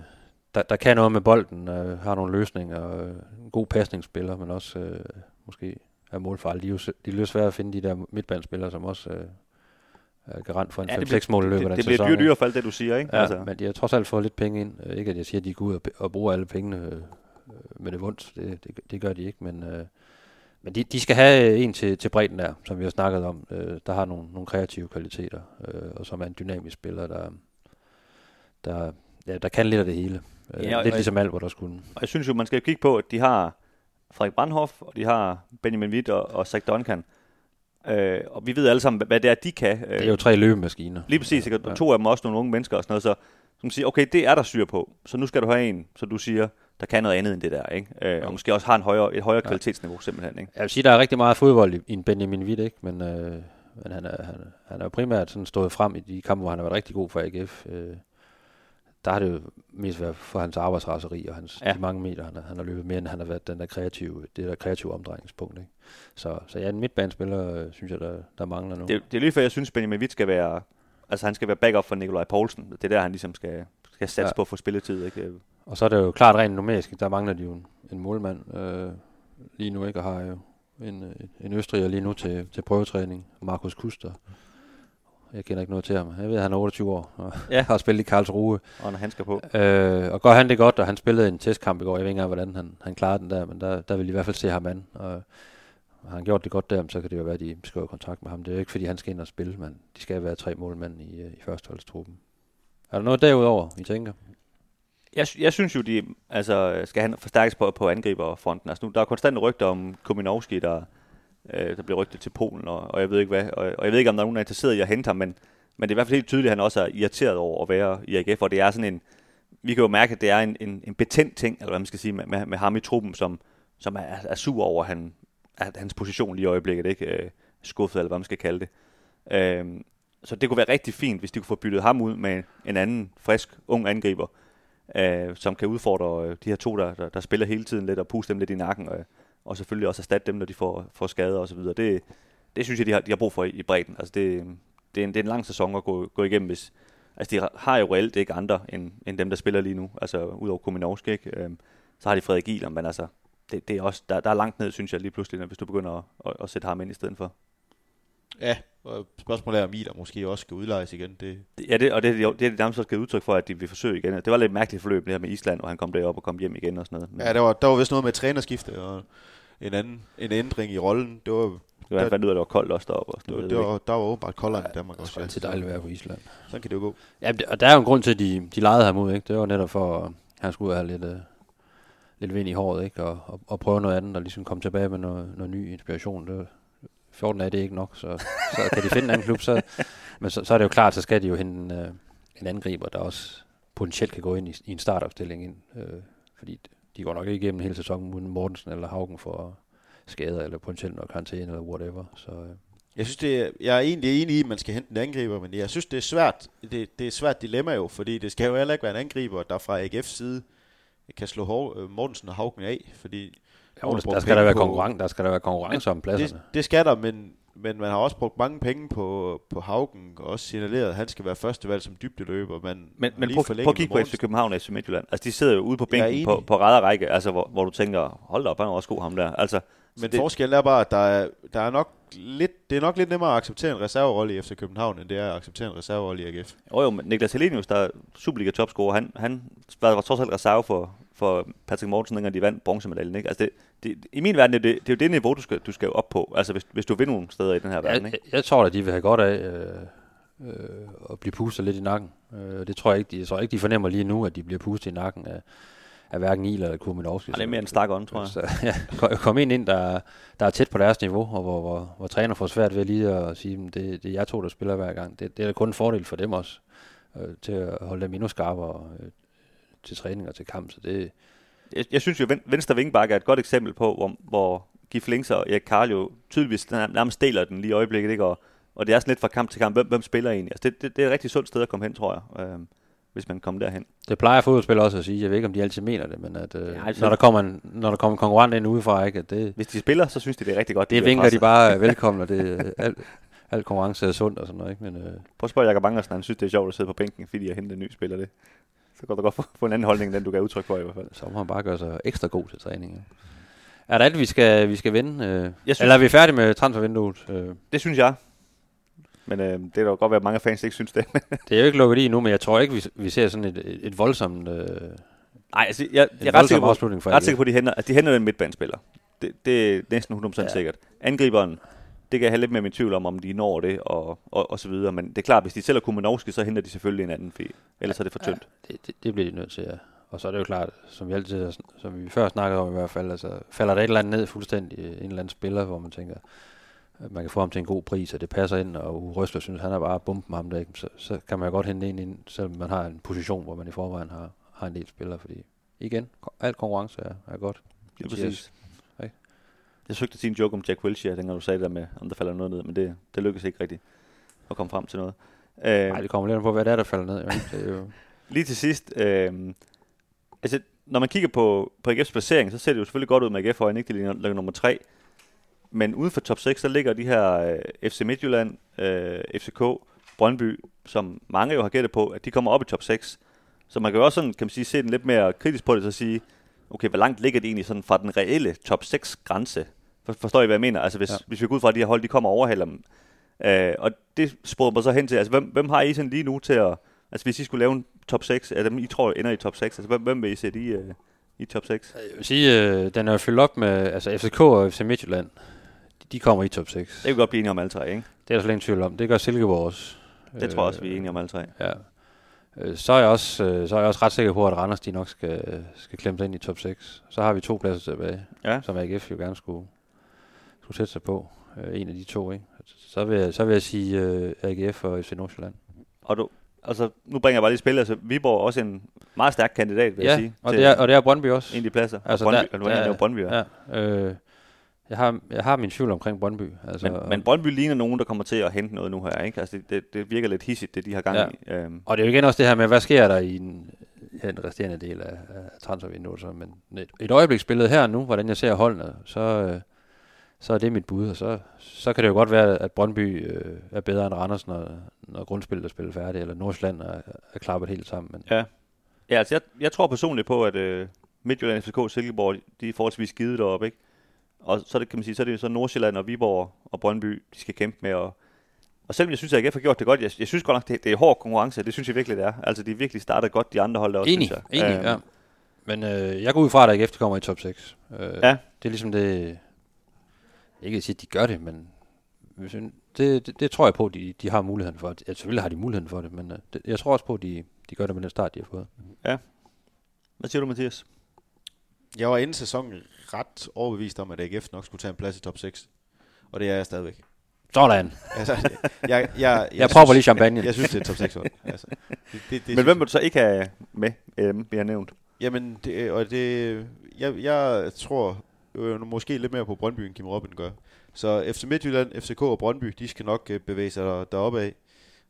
der, der kan noget med bolden, øh, har nogle løsninger, øh, en god pasningsspiller, men også øh, måske er målfarlig. De er jo de er svære at finde de der midtbanespillere, som også øh, er garant for en Ja, det 5-6 mål i løbet det, af det den bliver sæson. dyrt ikke? dyre fald, det du siger, ikke? Ja, altså. men de har trods alt fået lidt penge ind. Øh, Ikke at jeg siger, at de går ud og, og bruger alle pengene øh, med det vundt. Det, det, det gør de ikke, men, øh, men de, de skal have en til, til bredden der, som vi har snakket om. Øh, der har nogle, nogle kreative kvaliteter, øh, og som er en dynamisk spiller, der, der, ja, der kan lidt af det hele. Øh, Ja, og- lidt og- ligesom Albert også kunne. Og jeg synes jo, man skal kigge på, at de har Frederik Brandhoff, og de har Benjamin Witt og, og Zach Duncan. Øh, og vi ved alle sammen, hvad det er, de kan. Øh, Det er jo tre løbemaskiner. Lige præcis, ikke? Og to af dem også nogle unge mennesker og sådan noget, så som siger, okay, det er der syr på, så nu skal du have en, så du siger, der kan noget andet end det der, ikke? Øh, og måske også har en højere, et højere kvalitetsniveau simpelthen, ikke? Jeg vil sige, der er rigtig meget fodbold i, i en Benjamin Witt, ikke? Men, øh, men han, er, han, han er jo primært sådan stået frem i de kampe, hvor han har været rigtig god for AGF. Øh, der har det jo mest været for hans arbejdsraseri og hans, Ja. de mange meter, han har, han har løbet mere, end han har været den der kreative, det der kreative omdrejningspunkt. Ikke? Så, så ja, en midtbanespiller, øh, synes jeg, der, der mangler nu. Det, det er lige før, jeg synes, Benjamin Witt skal være, altså han skal være backup for Nikolaj Poulsen. Det er der, han ligesom skal, skal satse ja. På at få spilletid, ikke? Og så er det jo klart rent numerisk, der mangler de jo en, en målmand øh, lige nu, ikke? Og har jo en, øh, en østriger lige nu til, til prøvetræning, Markus Kuster. Jeg kender ikke noget til ham. Jeg ved, at han er 28 år og Ja. [LAUGHS] har spillet i Karlsruhe. Og når han skal på. Øh, og gør han det godt, og han spillede en testkamp i går. Jeg ved ikke engang, hvordan han, han klarede den der, men der, der vil i hvert fald se ham an. Og har han gjort det godt der, så kan det jo være, at de skriver kontrakt med ham. Det er jo ikke, fordi han skal ind og spille, men de skal være tre målmænd i, øh, i førsteholdstruppen. Er der noget derudover, I tænker? Jeg, jeg synes jo, de altså, skal han forstærkes på, på angriberfronten. Altså nu, der er konstante rygter om Kominowski, der, øh, der bliver rygtet til Polen, og, og jeg ved ikke hvad. Og, og jeg ved ikke, om der er nogen, der er interesseret i at hente ham, men, men det er i hvert fald helt tydeligt, at han også er irriteret over at være i AGF, og det er sådan en, vi kan jo mærke, at det er en, en, en betændt ting, eller hvad man skal sige, med, med, med ham i truppen, som, som er, er sur over han, at hans position lige i øjeblikket, ikke øh, skuffet, eller hvad man skal kalde det. Øh, så det kunne være rigtig fint, hvis de kunne få byttet ham ud med en anden, frisk, ung angriber, øh, som kan udfordre øh, de her to, der, der, der spiller hele tiden lidt, og puste dem lidt i nakken, og, og selvfølgelig også erstatte dem, når de får, får skader og så videre. Det, det synes jeg, de har, de har brug for i, i bredden. Altså det, det, er en, det er en lang sæson at gå, gå igennem, hvis, altså de har jo reelt ikke andre, end, end dem, der spiller lige nu, altså udover Kominovski, ikke? Øhm, så har de Frederik Gieler, men altså, det, det er også, der, der er langt ned, synes jeg, lige pludselig, når- hvis du begynder at, at, at sætte ham ind i stedet for. Ja, og spørgsmålet er, om Ida måske også skal udlejes igen. Det, Det- Ja, det, og det, er de- det er det nærmest også givet udtryk for, at de vil forsøge igen. Det var lidt mærkeligt forløb, det her med Island, hvor han kom derop og kom hjem igen og sådan noget. Men ja, der var, der var vist noget med trænerskifte og en anden en ændring i rollen. Det var, det var, han fandt ud af, at det var koldt også deroppe. Og sådan det det ved var, der var åbenbart koldere i Danmark Det også. er altid dejligt at være på Island. Sådan kan det jo gå. Ja, det- og der er jo en grund til, at de, de lejede ham ud, ikke? Det var netop for, at han skulle have lidt, øh, lidt vind i håret, ikke? Og, og, og prøve noget andet, og ligesom komme tilbage med noget, noget ny inspiration. Det, 14 af det er ikke nok, så, så kan de finde en anden klub, så, men så, så er det jo klart, så skal de jo hente en, øh, en angriber, der også potentielt kan gå ind i, i en startopstilling ind, øh, fordi de går nok ikke igennem hele sæsonen uden Mortensen eller Haugen for skader, eller potentielt noget karantæne, eller whatever, så... Øh, Jeg synes, det er, jeg er egentlig enig i, at man skal hente en angriber, men jeg synes, det er svært. Det, det er et svært dilemma jo, fordi det skal jo heller ikke være en angriber, der fra AGF's side kan slå Hov, øh, Mortensen og Haugen af, fordi jo, der, der, skal der, være konkurrence, der skal der være konkurrence om pladserne. det, det skal der, men, men man har også brugt mange penge på, på Haugen, og også signaleret, at han skal være førstevalg som dybdeløber. Man Men, men prøv, prøv at kigge på FC København og FC Midtjylland. Altså, de sidder jo ude på bænken på, på række, altså, hvor, hvor du tænker, hold da op, han er også god ham der. Altså, Men det- forskellen er bare, at der er, der er nok lidt, det er nok lidt nemmere at acceptere en reserverolle i FC København, end det er at acceptere en reserverolle i AGF. Jo, jo, men Niklas Helenius, der er Superliga topscorer, han, han var, var trods alt reserve for, for Patrick Mortensen, dengang de vandt bronzemedaljen. Ikke? Altså det, det, I min verden, det, det, det er jo det niveau, du skal, du skal op på, altså hvis, hvis du vil nogle steder i den her verden. Jeg, Ikke? jeg, jeg tror at de vil have godt af øh, øh, at blive pustet lidt i nakken. Øh, det tror jeg ikke, de, jeg tror ikke, de fornemmer lige nu, at de bliver pustet i nakken af, af hverken Il eller Kurminovski. Og det er mere en stak ånd, tror jeg. Så, [LAUGHS] ja, kom- kom ind ind, der, der er tæt på deres niveau, og hvor, hvor, hvor træner får svært ved lige at sige, at det, det er jeg to, der spiller hver gang. Det, det er da kun en fordel for dem også, øh, til at holde dem endnu skarpere øh, til træning og til kamp. Så det, Jeg, jeg synes jo, venstre vingbakke er et godt eksempel på, hvor, hvor Gif Links og Erik Karl jo tydeligvis nær- nærmest deler den lige i øjeblikket, ikke? Og, og det er sådan lidt fra kamp til kamp, hvem, hvem spiller egentlig? Altså det, det, det er et rigtig sundt sted at komme hen, tror jeg, øh, hvis man kommer derhen. det plejer fodboldspillere også at sige. Jeg ved ikke, om de altid mener det, men at, øh, Ja, altså- når, der kommer en, når der kommer en konkurrent ind udefra, ikke, at det, Hvis de spiller, så synes de, det er rigtig godt. det bliver vinker de bare [LAUGHS] velkommen, og det, alt, alt konkurrence er sundt og sådan noget. Ikke? Men, øh, Prøv at spørge Jakob Angersen, han synes, det er sjovt at sidde på bænken, fordi jeg henter en ny spiller det. Så går du godt få, en anden holdning, end den du gav udtryk for i hvert fald. så må han bare gøre sig ekstra god til træning. Ja. Er der alt, vi skal, vi skal vinde? Øh, synes- eller er vi færdige med transfervinduet? Øh, Det synes jeg. Men øh, det er da godt være, at mange fans ikke synes det. [LAUGHS] det er jo ikke lukket i nu, men jeg tror ikke, vi, vi ser sådan et, et, voldsomt... Øh, Nej, altså, jeg, jeg, er ret sikker på, ret sikker på, at de henter, at de henter en midtbanespiller. Det, det er næsten 100% ja. Ja. sikkert. Angriberen, det kan jeg have lidt mere min tvivl om, om de når det, og, og, og så videre. Men det er klart, hvis de sælger Kumanovski, så henter de selvfølgelig en anden, fordi ellers er det for tyndt. Det, det, det bliver de nødt til, ja. Og så er det jo klart, som vi altid som vi før snakkede om i hvert fald, altså falder der et eller andet ned fuldstændig, en eller anden spiller, hvor man tænker, at man kan få ham til en god pris, og det passer ind, og Røsler synes, han er bare bomben ham der, ikke? Så, så kan man jo godt hente en ind, selvom man har en position, hvor man i forvejen har, har en del spillere, fordi igen, alt konkurrence er, er godt. Er Yes. præcis. Ikke? Jeg søgte at sige en joke om Jack Wilshere, dengang du sagde det der med, om der falder noget ned, men det, det lykkedes ikke rigtigt at komme frem til noget. Øh, Nej, det kommer lidt an på, hvad det er, der falder ned. Jo. Det er jo, [LAUGHS] Lige til sidst, øh, altså, når man kigger på, på AGF's placering, så ser det jo selvfølgelig godt ud med AGF, og ikke de ligger nummer 3. Men uden for top 6, så ligger de her øh, FC Midtjylland, øh, FCK, Brøndby, som mange jo har gættet på, at de kommer op i top 6. Så man kan jo også sådan, kan man sige, se den lidt mere kritisk på det, så sige, okay, hvor langt ligger det egentlig sådan fra den reelle top 6 grænse? For, forstår I, hvad jeg mener? Altså, hvis, ja. Hvis vi går ud fra, at de her hold, de kommer og overhaler dem. Øh, og det sporer mig så hen til, altså, hvem, hvem har I sådan lige nu til at, altså, hvis I skulle lave en top 6, er dem, I tror ender i top 6, altså, hvem, hvem vil I sætte i, øh, i top 6? jeg vil sige, øh, den er fyldt op med, altså FCK og FC Midtjylland, de, de kommer i top 6. Det kan godt blive enige om alle tre, ikke? Det er der slet ingen tvivl om. Det gør Silkeborg også. Det tror jeg også, vi er enige om alle tre. Ja. Øh, Så er, jeg også, øh, så er jeg også ret sikker på, at Randers de nok skal, skal klemme sig ind i top 6. Så har vi to pladser tilbage, Ja. som AGF jo gerne skulle, skulle sætte sig på. Øh, En af de to, ikke? Så vil jeg, så vil jeg sige øh, AGF og FC Nordsjælland. Og du, altså, nu bringer jeg bare lige spil, altså, Viborg er også en meget stærk kandidat, vil jeg Ja, sige, og det, er, og det er Brøndby også. en af de pladser. Altså, Altså, Brøndby, der- der, der- og Brøndby, ja. Ja, øh, jeg, har, jeg har min tvivl omkring Brøndby. Altså, Men, men Brøndby ligner nogen, der kommer til at hente noget nu her, ikke? Altså, det, det, det virker lidt hissigt, det de har gang Ja. i. Øhm, Og det er jo igen også det her med, hvad sker der i den, ja, den resterende del af, af transfervinduet. Så, men et, et øjebliksbillede her nu, hvordan jeg ser holdene, så, øh, så er det mit bud. Og så, så kan det jo godt være, at Brøndby øh, er bedre end Randers, når, når grundspillet er spillet færdigt, eller Nordsjælland er, er klappet helt sammen. Men ja. Ja, altså, jeg, jeg tror personligt på, at øh, Midtjylland, FCK Silkeborg, de er forholdsvis givet deroppe, ikke? Og så er det, kan man sige, så er det så Nordsjælland og Viborg og Brøndby, de skal kæmpe med. Og, og selvom jeg synes, at AGF har gjort det godt, jeg, jeg synes godt nok, det, det er hård konkurrence. Det synes jeg virkelig, det er. Altså, de virkelig startet godt, de andre hold der også, enig, synes jeg. enig, Øhm, ja. Men øh, jeg går ud fra, at AGF kommer i top 6. Øh, Ja. Det er ligesom det... Ikke at sige, at de gør det, men det, det, det tror jeg på, at de, de har muligheden for. Ja, selvfølgelig har de muligheden for det, men øh, det, jeg tror også på, at de, de gør det med den start, de har fået. Hvad siger du, Mathias? Jeg var inden sæsonen ret overbevist om, at AGF nok skulle tage en plads i top 6. Og det er jeg stadigvæk. Sådan. Altså, jeg, jeg, jeg, Jeg propper lige champagne. Jeg, jeg synes, det er top 6 hold. Altså, det, det, det, Men synes hvem vil du så ikke have med, øh, vi har nævnt? Jamen, det, og det, jeg, jeg tror øh, måske lidt mere på Brøndby, end Kim Robin gør. Så FC Midtjylland, FCK og Brøndby, de skal nok øh, bevæge sig der, deroppe af.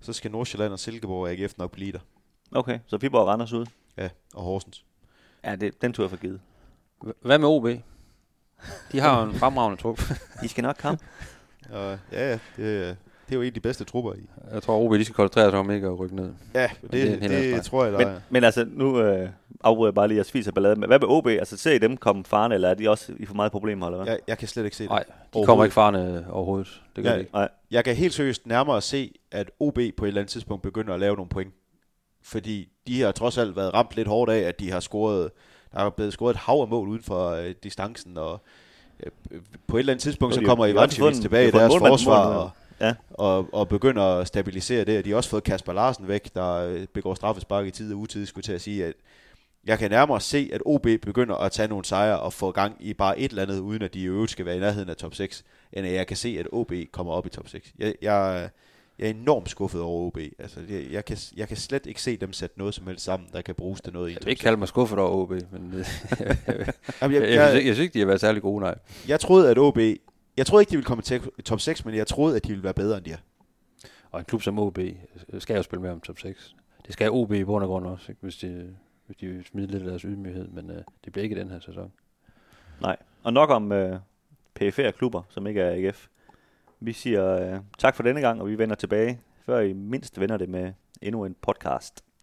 Så skal Nordsjælland og Silkeborg og AGF nok blive der. Okay, så Viborg og Randers ud. Ja, og Horsens. Ja, det, den tog jeg for givet. H- Hvad med OB? De har jo en fremragende trup. De skal nok komme. [LAUGHS] Og, ja, ja, det, er- det er jo en af de bedste trupper i. Jeg tror, OB de skal koncentrere sig om ikke at rykke ned. Ja, det det, er det, det tror jeg, der Men, er. men altså, nu øh, afbryder jeg bare lige jeres fis og ballade. Men hvad med OB? Altså, ser I dem komme farne, eller er de også i for meget problemer, eller hvad? Jeg, jeg kan slet ikke se det. Nej, de kommer ikke farne overhovedet. Det gør Ja. de ikke. Nej. Jeg kan helt seriøst nærmere se, at OB på et eller andet tidspunkt begynder at lave nogle point. Fordi de har trods alt været ramt lidt hårdt af, at de har scoret, der er blevet scoret et hav af mål uden for øh, distancen, og øh, på et eller andet tidspunkt, Og så de- kommer Ivancevic tilbage i deres målmand- forsvar, målmand. og, Ja. og, og begynder at stabilisere det. De har også fået Kasper Larsen væk, der øh, begår straffespark i tid og utid, skulle til at sige, at jeg kan nærmere se, at OB begynder at tage nogle sejre og få gang i bare et eller andet, uden at de i øvrigt skal være i nærheden af top 6, end at jeg kan se, at OB kommer op i top 6. Jeg, jeg, jeg er enormt skuffet over OB. Altså, jeg, jeg, kan, jeg kan slet ikke se dem sætte noget som helst sammen, der kan bruges til noget i Jeg vil ikke 6. kalde mig skuffet over OB, men øh, [LAUGHS] jeg, jeg, Jamen, jeg, jeg, jeg, jeg, jeg, jeg synes ikke, de har været særlig gode, nej. jeg troede, at OB... Jeg troede ikke, de ville komme til top 6, men jeg troede, at de ville være bedre, end de er. Og en klub som OB skal jo spille med om top 6. Det skal OB i bund og grund også, ikke? Hvis, de, hvis de smider lidt af deres ydmyghed, men øh, det bliver ikke i den her sæson. Nej. Og nok om øh, PFR-klubber, som ikke er AGF. Vi siger øh, tak for denne gang, og vi vender tilbage, før I mindst vender det med endnu en podcast.